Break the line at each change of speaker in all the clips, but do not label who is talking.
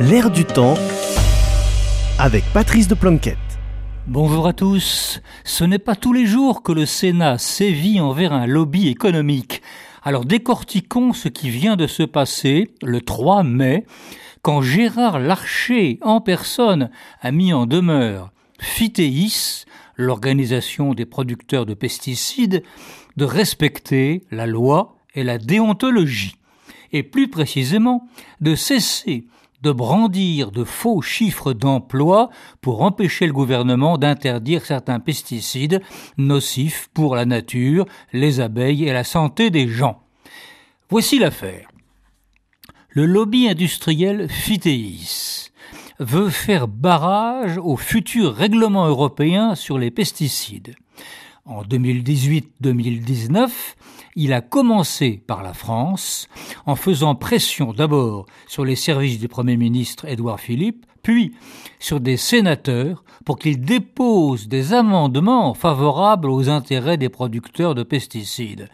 L'air du temps avec Patrice de Planquette.
Bonjour à tous. Ce n'est pas tous les jours que le Sénat sévit envers un lobby économique. Alors décortiquons ce qui vient de se passer le 3 mai, quand Gérard Larcher en personne a mis en demeure Fitéis, l'organisation des producteurs de pesticides, de respecter la loi et la déontologie, et plus précisément de cesser de brandir de faux chiffres d'emploi pour empêcher le gouvernement d'interdire certains pesticides nocifs pour la nature, les abeilles et la santé des gens. Voici l'affaire. Le lobby industriel Fitéis veut faire barrage au futur règlement européen sur les pesticides. En 2018-2019, il a commencé par la France, en faisant pression d'abord sur les services du Premier ministre Édouard Philippe, puis sur des sénateurs pour qu'ils déposent des amendements favorables aux intérêts des producteurs de pesticides.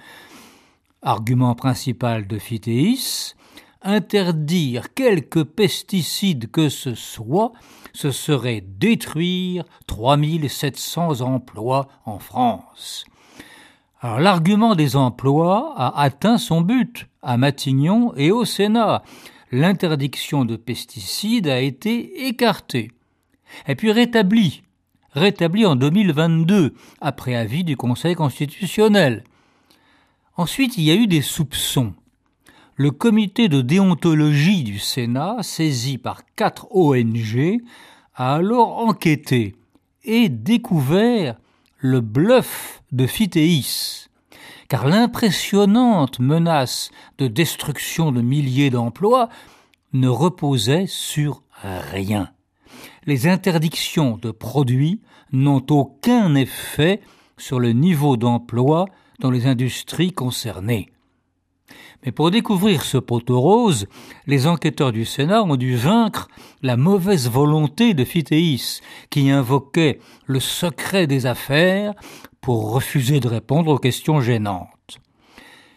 Argument principal de Fitéis, interdire quelques pesticides que ce soit, ce serait détruire 3700 emplois en France. L'argument des emplois a atteint son but à Matignon et au Sénat. L'interdiction de pesticides a été écartée, et puis rétablie, rétablie en 2022, après avis du Conseil constitutionnel. Ensuite, il y a eu des soupçons le comité de déontologie du Sénat, saisi par quatre ONG, a alors enquêté et découvert le bluff de Fitéis, car l'impressionnante menace de destruction de milliers d'emplois ne reposait sur rien. Les interdictions de produits n'ont aucun effet sur le niveau d'emploi dans les industries concernées. Mais pour découvrir ce poteau rose, les enquêteurs du Sénat ont dû vaincre la mauvaise volonté de Fitéis, qui invoquait le secret des affaires pour refuser de répondre aux questions gênantes.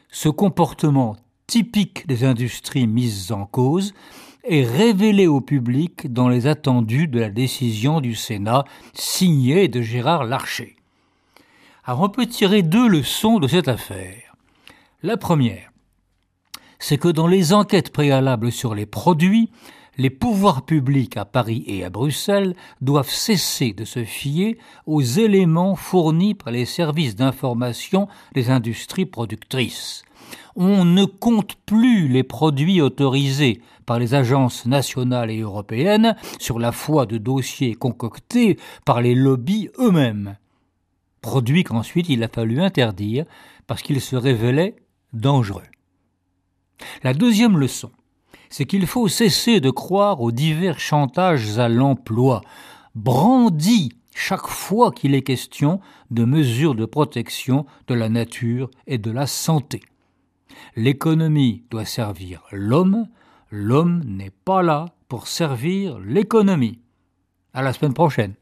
Ce comportement typique des industries mises en cause est révélé au public dans les attendus de la décision du Sénat signée de Gérard Larcher. Alors on peut tirer deux leçons de cette affaire. La première, c'est que dans les enquêtes préalables sur les produits, les pouvoirs publics à Paris et à Bruxelles doivent cesser de se fier aux éléments fournis par les services d'information des industries productrices. On ne compte plus les produits autorisés par les agences nationales et européennes sur la foi de dossiers concoctés par les lobbies eux-mêmes. Produits qu'ensuite il a fallu interdire parce qu'ils se révélaient dangereux. La deuxième leçon, c'est qu'il faut cesser de croire aux divers chantages à l'emploi, brandis chaque fois qu'il est question de mesures de protection de la nature et de la santé. L'économie doit servir l'homme, l'homme n'est pas là pour servir l'économie. À la semaine prochaine.